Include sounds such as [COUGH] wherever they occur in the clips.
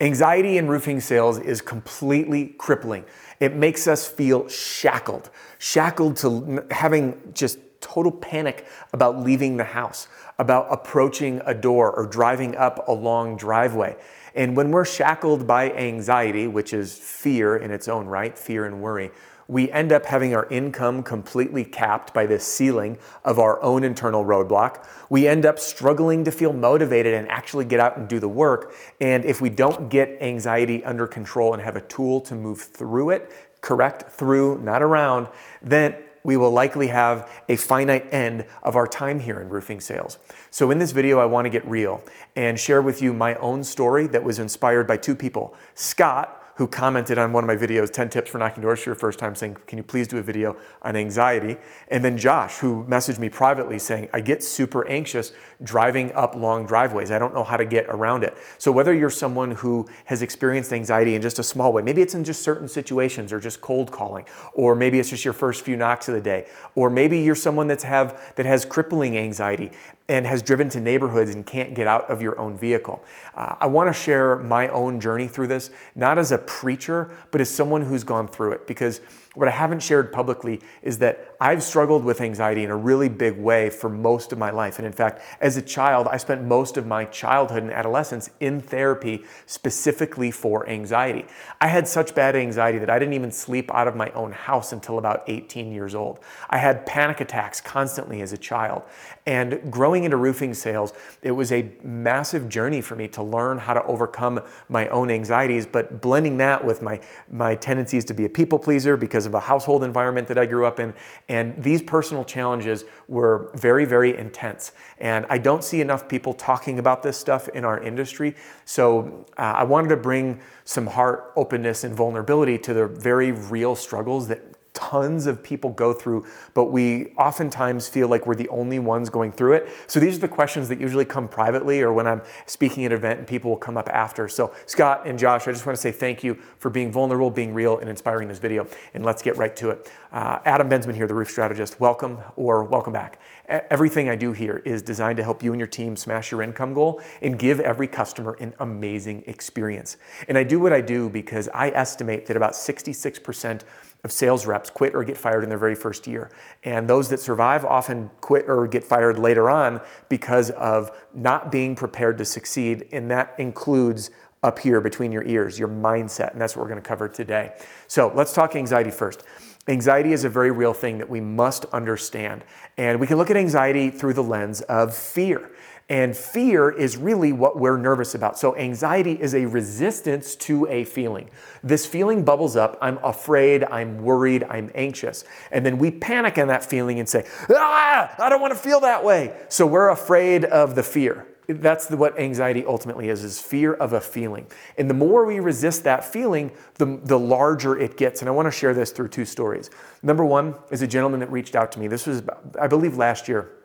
Anxiety in roofing sales is completely crippling. It makes us feel shackled, shackled to having just total panic about leaving the house, about approaching a door or driving up a long driveway. And when we're shackled by anxiety, which is fear in its own right, fear and worry, we end up having our income completely capped by this ceiling of our own internal roadblock. We end up struggling to feel motivated and actually get out and do the work. And if we don't get anxiety under control and have a tool to move through it, correct, through, not around, then we will likely have a finite end of our time here in roofing sales. So in this video, I want to get real and share with you my own story that was inspired by two people, Scott, who commented on one of my videos, 10 tips for knocking doors for your first time, saying, Can you please do a video on anxiety? And then Josh, who messaged me privately saying, I get super anxious driving up long driveways. I don't know how to get around it. So, whether you're someone who has experienced anxiety in just a small way, maybe it's in just certain situations or just cold calling, or maybe it's just your first few knocks of the day, or maybe you're someone that's have, that has crippling anxiety and has driven to neighborhoods and can't get out of your own vehicle. Uh, I want to share my own journey through this, not as a preacher, but as someone who's gone through it, because what I haven't shared publicly is that I've struggled with anxiety in a really big way for most of my life. And in fact, as a child, I spent most of my childhood and adolescence in therapy specifically for anxiety. I had such bad anxiety that I didn't even sleep out of my own house until about 18 years old. I had panic attacks constantly as a child. And growing into roofing sales, it was a massive journey for me to learn how to overcome my own anxieties, but blending that with my, my tendencies to be a people pleaser because of a household environment that I grew up in. And these personal challenges were very, very intense. And I don't see enough people talking about this stuff in our industry. So uh, I wanted to bring some heart openness and vulnerability to the very real struggles that tons of people go through, but we oftentimes feel like we're the only ones going through it. So these are the questions that usually come privately or when I'm speaking at an event and people will come up after. So Scott and Josh, I just want to say thank you for being vulnerable, being real, and inspiring this video. And let's get right to it. Uh, Adam Bensman here, the roof strategist. Welcome or welcome back. Everything I do here is designed to help you and your team smash your income goal and give every customer an amazing experience. And I do what I do because I estimate that about 66% of sales reps quit or get fired in their very first year. And those that survive often quit or get fired later on because of not being prepared to succeed. And that includes up here between your ears, your mindset. And that's what we're going to cover today. So let's talk anxiety first. Anxiety is a very real thing that we must understand. And we can look at anxiety through the lens of fear. And fear is really what we're nervous about. So, anxiety is a resistance to a feeling. This feeling bubbles up I'm afraid, I'm worried, I'm anxious. And then we panic in that feeling and say, Ah, I don't want to feel that way. So, we're afraid of the fear. That's the, what anxiety ultimately is, is fear of a feeling. And the more we resist that feeling, the, the larger it gets. And I want to share this through two stories. Number one is a gentleman that reached out to me. This was, I believe, last year.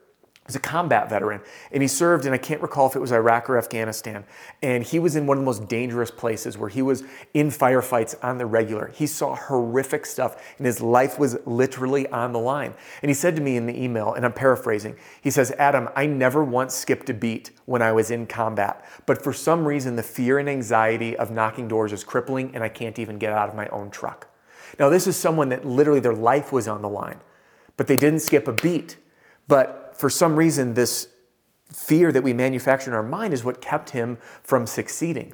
He's a combat veteran, and he served, and I can't recall if it was Iraq or Afghanistan. And he was in one of the most dangerous places where he was in firefights on the regular. He saw horrific stuff, and his life was literally on the line. And he said to me in the email, and I'm paraphrasing, he says, Adam, I never once skipped a beat when I was in combat, but for some reason, the fear and anxiety of knocking doors is crippling, and I can't even get out of my own truck. Now, this is someone that literally their life was on the line, but they didn't skip a beat. But for some reason, this fear that we manufacture in our mind is what kept him from succeeding.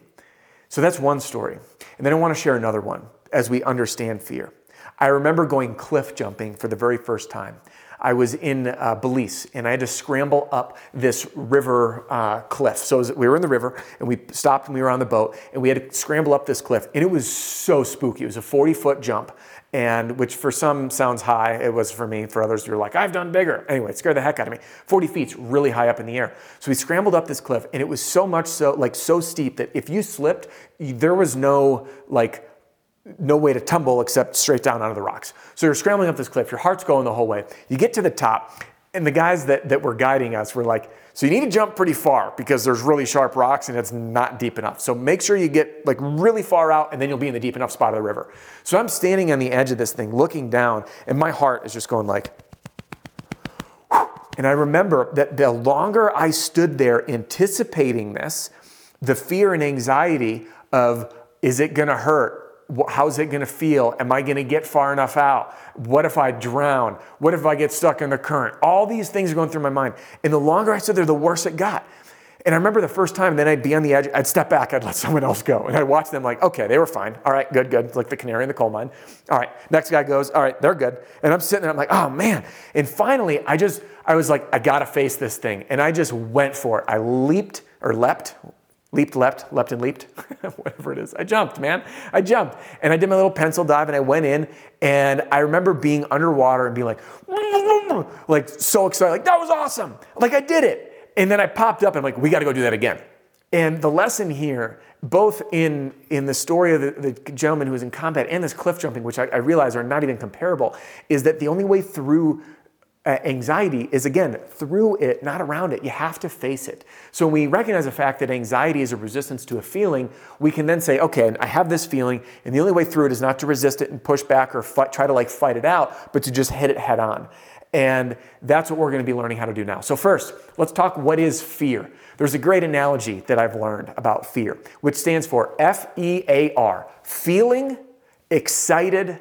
So that's one story. And then I want to share another one as we understand fear. I remember going cliff jumping for the very first time. I was in uh, Belize and I had to scramble up this river uh, cliff. So we were in the river and we stopped and we were on the boat and we had to scramble up this cliff. And it was so spooky. It was a 40 foot jump and which for some sounds high. It was for me. For others, you're like, I've done bigger. Anyway, it scared the heck out of me. 40 feet's really high up in the air. So we scrambled up this cliff, and it was so much so like so steep that if you slipped, there was no like no way to tumble except straight down onto the rocks. So you're scrambling up this cliff. Your heart's going the whole way. You get to the top, and the guys that, that were guiding us were like, so you need to jump pretty far because there's really sharp rocks and it's not deep enough. So make sure you get like really far out and then you'll be in the deep enough spot of the river. So I'm standing on the edge of this thing looking down and my heart is just going like, and I remember that the longer I stood there anticipating this, the fear and anxiety of is it gonna hurt? How's it gonna feel? Am I gonna get far enough out? What if I drown? What if I get stuck in the current? All these things are going through my mind. And the longer I stood there, the worse it got. And I remember the first time, then I'd be on the edge, I'd step back, I'd let [LAUGHS] someone else go. And I'd watch them like, okay, they were fine. All right, good, good. It's like the canary in the coal mine. All right, next guy goes, all right, they're good. And I'm sitting there, I'm like, oh man. And finally, I just, I was like, I gotta face this thing. And I just went for it. I leaped or leapt, leaped, leapt, leapt and leaped, [LAUGHS] whatever it is. I jumped, man. I jumped. And I did my little pencil dive and I went in. And I remember being underwater and being like, [LAUGHS] like so excited, like, that was awesome. Like I did it. And then I popped up and I'm like, we got to go do that again. And the lesson here, both in, in the story of the, the gentleman who was in combat and this cliff jumping, which I, I realize are not even comparable, is that the only way through uh, anxiety is again through it, not around it. You have to face it. So when we recognize the fact that anxiety is a resistance to a feeling, we can then say, okay, I have this feeling, and the only way through it is not to resist it and push back or fight, try to like fight it out, but to just hit it head on. And that's what we're going to be learning how to do now. So, first, let's talk what is fear. There's a great analogy that I've learned about fear, which stands for F E A R feeling, excited,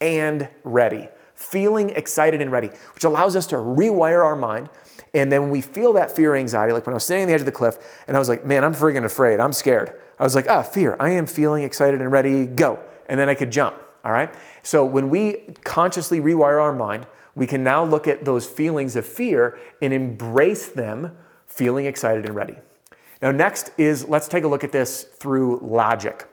and ready. Feeling excited and ready, which allows us to rewire our mind. And then when we feel that fear anxiety, like when I was standing on the edge of the cliff and I was like, man, I'm friggin' afraid, I'm scared. I was like, ah, fear, I am feeling excited and ready, go. And then I could jump, all right? So when we consciously rewire our mind, we can now look at those feelings of fear and embrace them feeling excited and ready. Now, next is let's take a look at this through logic.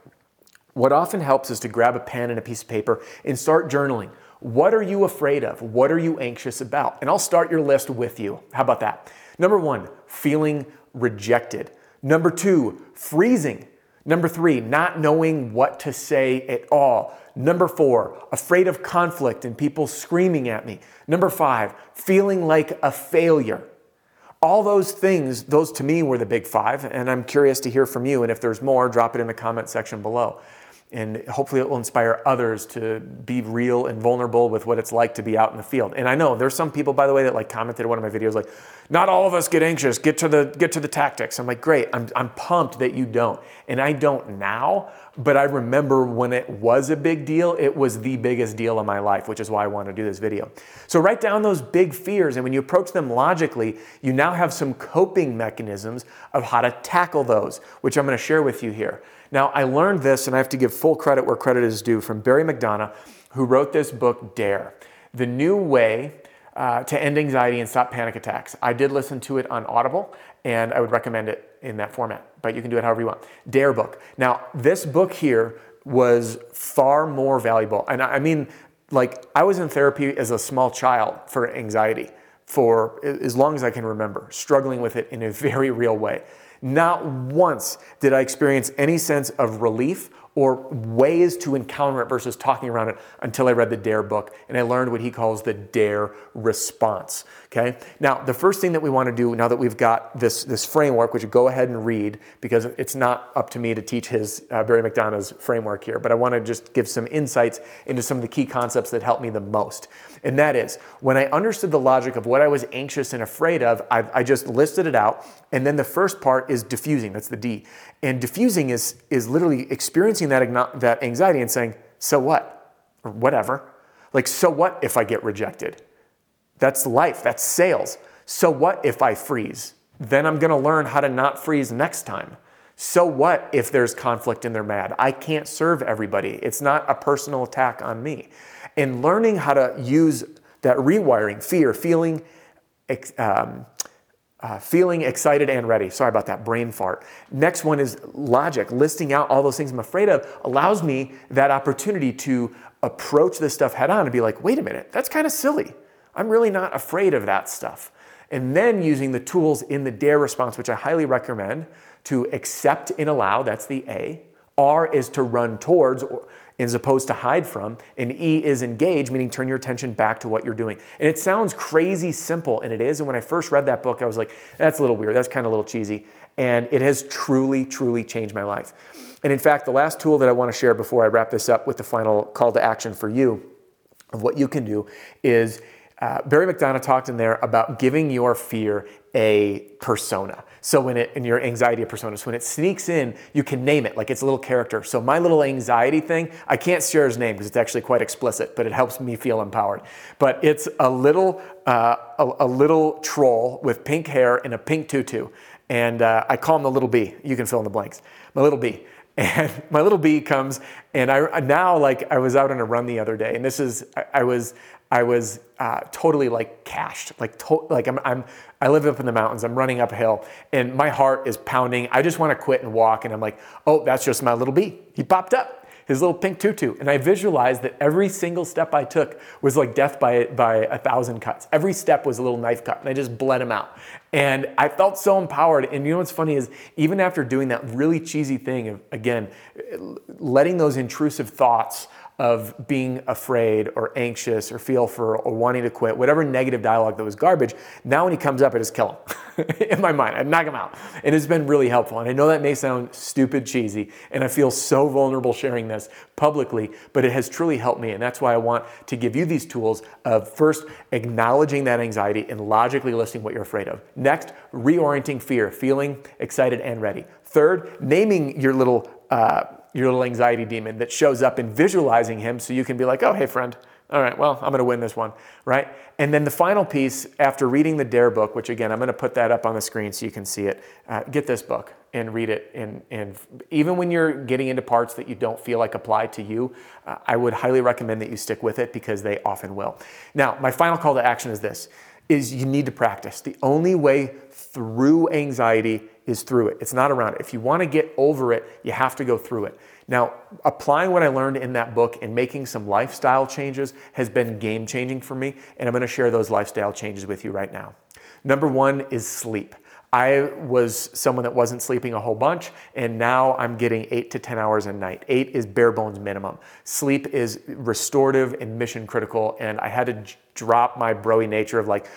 What often helps is to grab a pen and a piece of paper and start journaling. What are you afraid of? What are you anxious about? And I'll start your list with you. How about that? Number one, feeling rejected. Number two, freezing. Number three, not knowing what to say at all. Number four, afraid of conflict and people screaming at me. Number five, feeling like a failure. All those things, those to me were the big five, and I'm curious to hear from you. And if there's more, drop it in the comment section below. And hopefully, it will inspire others to be real and vulnerable with what it's like to be out in the field. And I know there's some people, by the way, that like commented one of my videos, like, not all of us get anxious. Get to the get to the tactics. I'm like, great. I'm I'm pumped that you don't, and I don't now. But I remember when it was a big deal, it was the biggest deal of my life, which is why I want to do this video. So write down those big fears, and when you approach them logically, you now have some coping mechanisms of how to tackle those, which I'm going to share with you here. Now, I learned this, and I have to give full credit where credit is due, from Barry McDonagh, who wrote this book, Dare The New Way uh, to End Anxiety and Stop Panic Attacks. I did listen to it on Audible, and I would recommend it in that format, but you can do it however you want. Dare book. Now, this book here was far more valuable. And I mean, like, I was in therapy as a small child for anxiety for as long as I can remember, struggling with it in a [LAUGHS] very real way. Not once did I experience any sense of relief or ways to encounter it versus talking around it until I read the DARE book and I learned what he calls the DARE response. Okay. Now, the first thing that we want to do now that we've got this, this framework, which go ahead and read because it's not up to me to teach his uh, Barry McDonagh's framework here, but I want to just give some insights into some of the key concepts that helped me the most. And that is when I understood the logic of what I was anxious and afraid of, I, I just listed it out. And then the first part is diffusing. That's the D. And diffusing is, is literally experiencing that, that anxiety and saying, so what? Or whatever. Like, so what if I get rejected? That's life, that's sales. So what if I freeze? Then I'm gonna learn how to not freeze next time. So what if there's conflict and they're mad? I can't serve everybody. It's not a personal attack on me. And learning how to use that rewiring, fear, feeling, um, uh, feeling excited and ready. Sorry about that brain fart. Next one is logic. Listing out all those things I'm afraid of allows me that opportunity to approach this stuff head on and be like, wait a minute, that's kind of silly. I'm really not afraid of that stuff. And then using the tools in the DARE response, which I highly recommend to accept and allow, that's the A. R is to run towards as opposed to hide from. And E is engage, meaning turn your attention back to what you're doing. And it sounds crazy simple, and it is. And when I first read that book, I was like, that's a little weird. That's kind of a little cheesy. And it has truly, truly changed my life. And in fact, the last tool that I want to share before I wrap this up with the final call to action for you of what you can do is uh, Barry McDonagh talked in there about giving your fear a persona. So when it in your anxiety persona, so when it sneaks in, you can name it like it's a little character. So my little anxiety thing, I can't share his name because it's actually quite explicit, but it helps me feel empowered. But it's a little uh, a, a, little troll with pink hair and a pink tutu, and uh, I call him the little bee. You can fill in the blanks. My little bee. [LAUGHS] And my little bee comes, and I now like I was out on a run the other day, and this is I, I was I was uh, totally like cashed, like to- like I'm, I'm I live up in the mountains. I'm running uphill, and my heart is pounding. I just want to quit and walk, and I'm like, oh, that's just my little bee. He popped up his little pink tutu. And I visualized that every single step I took was like death by, by a thousand cuts. Every step was a little knife cut, and I just bled him out. And I felt so empowered. And you know what's funny is even after doing that really cheesy thing of, again, letting those intrusive thoughts of being afraid or anxious or feel for or wanting to quit, whatever negative dialogue that was garbage, now when he comes up, I just kill him [LAUGHS] in my mind. I knock him out. And it's been really helpful. And I know that may sound stupid cheesy, and I feel so vulnerable sharing this publicly, but it has truly helped me. And that's why I want to give you these tools of first acknowledging that anxiety and logically listing what you're afraid of. Next, reorienting fear, feeling excited and ready. Third, naming your little uh, your little anxiety demon that shows up in visualizing him so you can be like, oh, hey, friend, all right, well, I'm going to win this one, right? And then the final piece, after reading the Dare book, which again, I'm going to put that up on the screen so you can see it, uh, get this book and read it. And, and even when you're getting into parts that you don't feel like apply to you, uh, I would highly recommend that you stick with it because they often will. Now, my final call to action is this is you need to practice. The only way through anxiety is through it. It's not around it. If you want to get over it, you have to go through it. Now, applying what I learned in that book and making some lifestyle changes has been game changing for me, and I'm going to share those lifestyle changes with you right now. Number one is sleep. I was someone that wasn't sleeping a whole bunch, and now I'm getting eight to 10 hours a night. Eight is bare bones minimum. Sleep is restorative and mission critical, and I had to drop my broy nature of like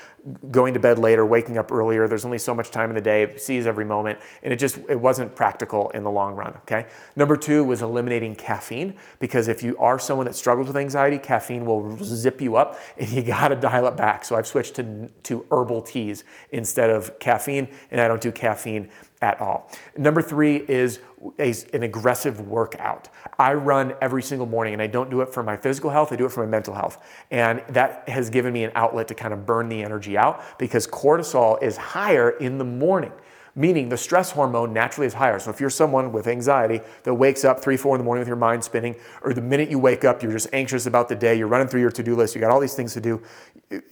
going to bed later, waking up earlier. There's only so much time in the day, seize every moment, and it just it wasn't practical in the long run. Okay. Number two was eliminating caffeine because if you are someone that struggles with anxiety, caffeine will zip you up, and you got to dial it back. So I've switched to to herbal teas instead of caffeine, and I don't do caffeine at all. Number three is a, an aggressive workout. I run every single morning and I don't do it for my physical health, I do it for my mental health. And that has given me an outlet to kind of burn the energy out because cortisol is higher in the morning meaning the stress hormone naturally is higher. So if you're someone with anxiety that wakes up three, four in the morning with your mind spinning, or the minute you wake up, you're just anxious about the day, you're running through your to-do list, you got all these things to do,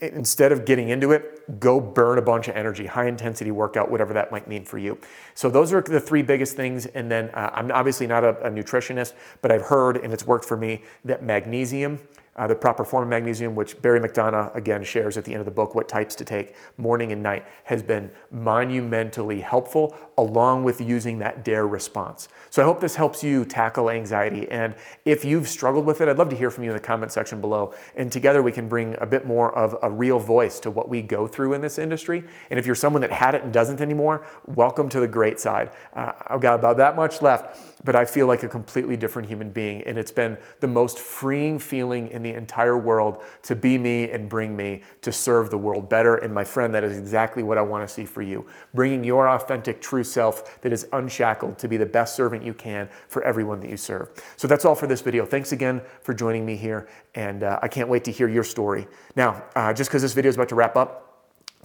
instead of getting into it, go burn a bunch of energy, high intensity workout, whatever that might mean for you. So those are the three biggest things. And then uh, I'm obviously not a, a nutritionist, but I've heard, and it's worked for me, that magnesium uh, the proper form of magnesium, which Barry McDonagh again shares at the end of the book, what types to take morning and night, has been monumentally helpful along with using that DARE response. So I hope this helps you tackle anxiety. And if you've struggled with it, I'd love to hear from you in the comment section below. And together we can bring a bit more of a real voice to what we go through in this industry. And if you're someone that had it and doesn't anymore, welcome to the great side. Uh, I've got about that much left but I feel like a completely different human being. And it's been the most freeing feeling in the entire world to be me and bring me to serve the world better. And my friend, that is exactly what I want to see for you. Bringing your authentic, true self that is unshackled to be the best servant you can for everyone that you serve. So that's all for this video. Thanks again for joining me here. And uh, I can't wait to hear your story. Now, uh, just because this video is about to wrap up,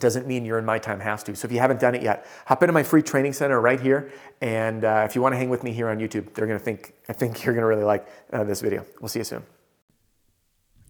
doesn't mean you're in my time has to. So if you haven't done it yet, hop into my free training center right here. And uh, if you want to hang with me here on YouTube, they're going to think, I think you're going to really like uh, this video. We'll see you soon.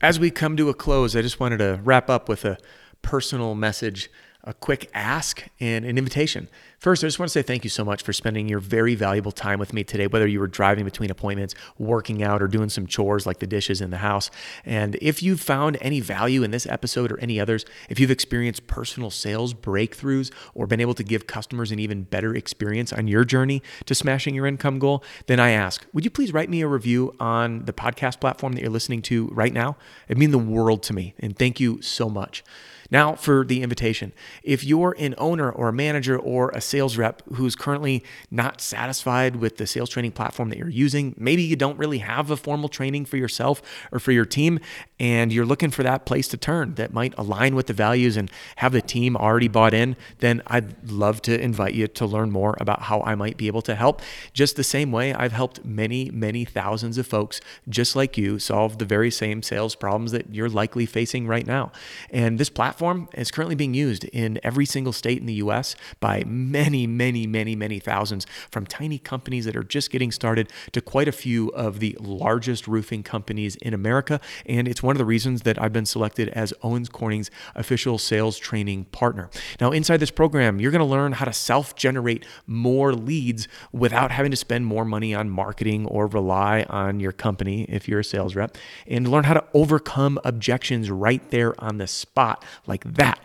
As we come to a close, I just wanted to wrap up with a personal message a quick ask and an invitation. First, I just want to say thank you so much for spending your very valuable time with me today, whether you were driving between appointments, working out, or doing some chores like the dishes in the house. And if you've found any value in this episode or any others, if you've experienced personal sales breakthroughs or been able to give customers an even better experience on your journey to smashing your income goal, then I ask, would you please write me a review on the podcast platform that you're listening to right now? It means the world to me. And thank you so much. Now, for the invitation. If you're an owner or a manager or a sales rep who's currently not satisfied with the sales training platform that you're using, maybe you don't really have a formal training for yourself or for your team, and you're looking for that place to turn that might align with the values and have the team already bought in, then I'd love to invite you to learn more about how I might be able to help. Just the same way I've helped many, many thousands of folks just like you solve the very same sales problems that you're likely facing right now. And this platform is currently being used in every single state in the US by many, many, many, many thousands from tiny companies that are just getting started to quite a few of the largest roofing companies in America. And it's one of the reasons that I've been selected as Owens Corning's official sales training partner. Now, inside this program, you're going to learn how to self generate more leads without having to spend more money on marketing or rely on your company if you're a sales rep, and learn how to overcome objections right there on the spot, like that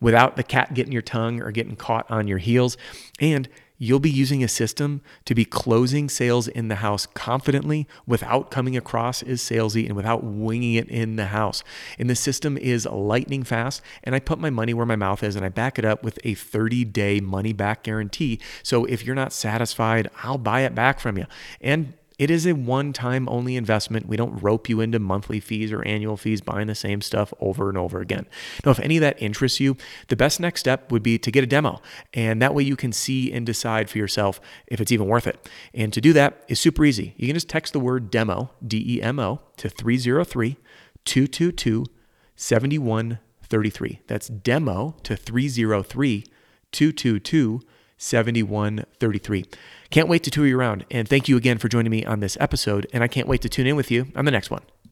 without the cat getting your tongue or getting caught on your heels. And you'll be using a system to be closing sales in the house confidently without coming across as salesy and without winging it in the house. And the system is lightning fast. And I put my money where my mouth is and I back it up with a 30 day money back guarantee. So if you're not satisfied, I'll buy it back from you. And it is a one time only investment. We don't rope you into monthly fees or annual fees buying the same stuff over and over again. Now, if any of that interests you, the best next step would be to get a demo. And that way you can see and decide for yourself if it's even worth it. And to do that is super easy. You can just text the word demo, D E M O, to 303 222 7133. That's demo to 303 222 7133. Can't wait to tour you around. And thank you again for joining me on this episode. And I can't wait to tune in with you on the next one.